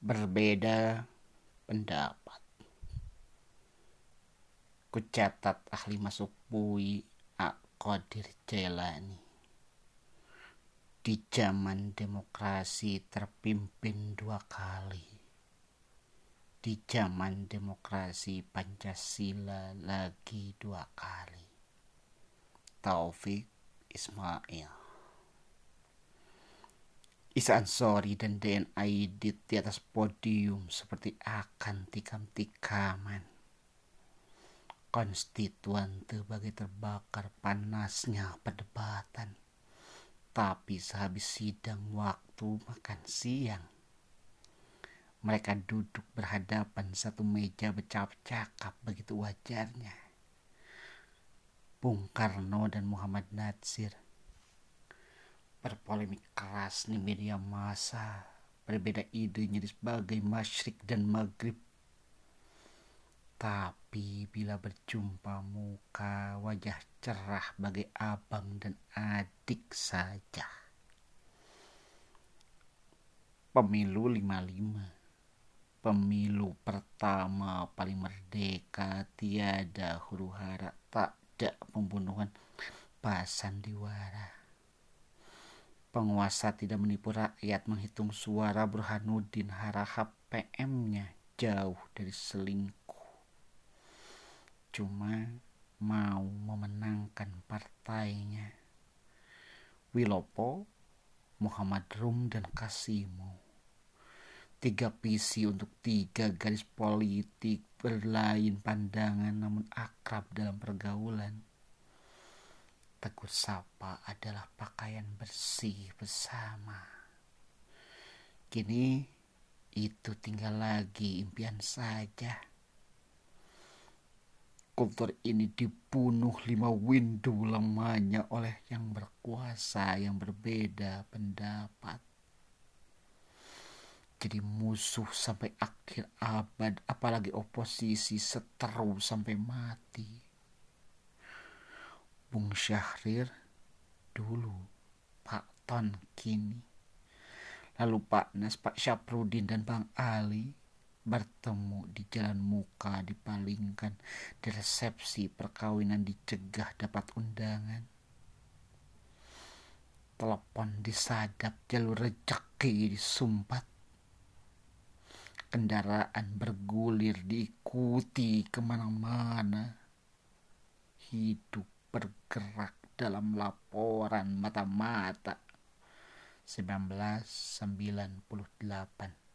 berbeda pendapat. Kucatat ahli masuk bui Qadir Jailani. Di zaman demokrasi terpimpin dua kali. Di zaman demokrasi Pancasila lagi dua kali. Taufik Ismail. Isa Ansori dan DNA Aidit di atas podium seperti akan tikam-tikaman. Konstituan bagai terbakar panasnya perdebatan. Tapi sehabis sidang waktu makan siang, mereka duduk berhadapan satu meja bercakap-cakap begitu wajarnya. Bung Karno dan Muhammad Natsir berpolemik keras di media massa berbeda idenya di sebagai masyrik dan maghrib. Tapi bila berjumpa muka wajah cerah bagai abang dan adik saja. Pemilu 55 pemilu pertama paling merdeka tiada huru hara tak ada pembunuhan. Pasan diwara Penguasa tidak menipu rakyat menghitung suara Burhanuddin Harahap PM-nya jauh dari selingkuh. Cuma mau memenangkan partainya. Wilopo, Muhammad Rum, dan Kasimo. Tiga visi untuk tiga garis politik berlain pandangan namun akrab dalam pergaulan Tegur sapa adalah pakaian bersih bersama. Kini itu tinggal lagi impian saja. Kultur ini dibunuh lima windu lamanya oleh yang berkuasa yang berbeda pendapat. Jadi musuh sampai akhir abad, apalagi oposisi seteru sampai mati. Bung Syahrir dulu, Pak Ton kini. Lalu Pak Nas, Pak Syaprudin dan Bang Ali bertemu di jalan muka dipalingkan di resepsi perkawinan dicegah dapat undangan. Telepon disadap jalur rejeki disumpat. Kendaraan bergulir diikuti ke mana-mana. Hidup bergerak dalam laporan mata-mata. 1998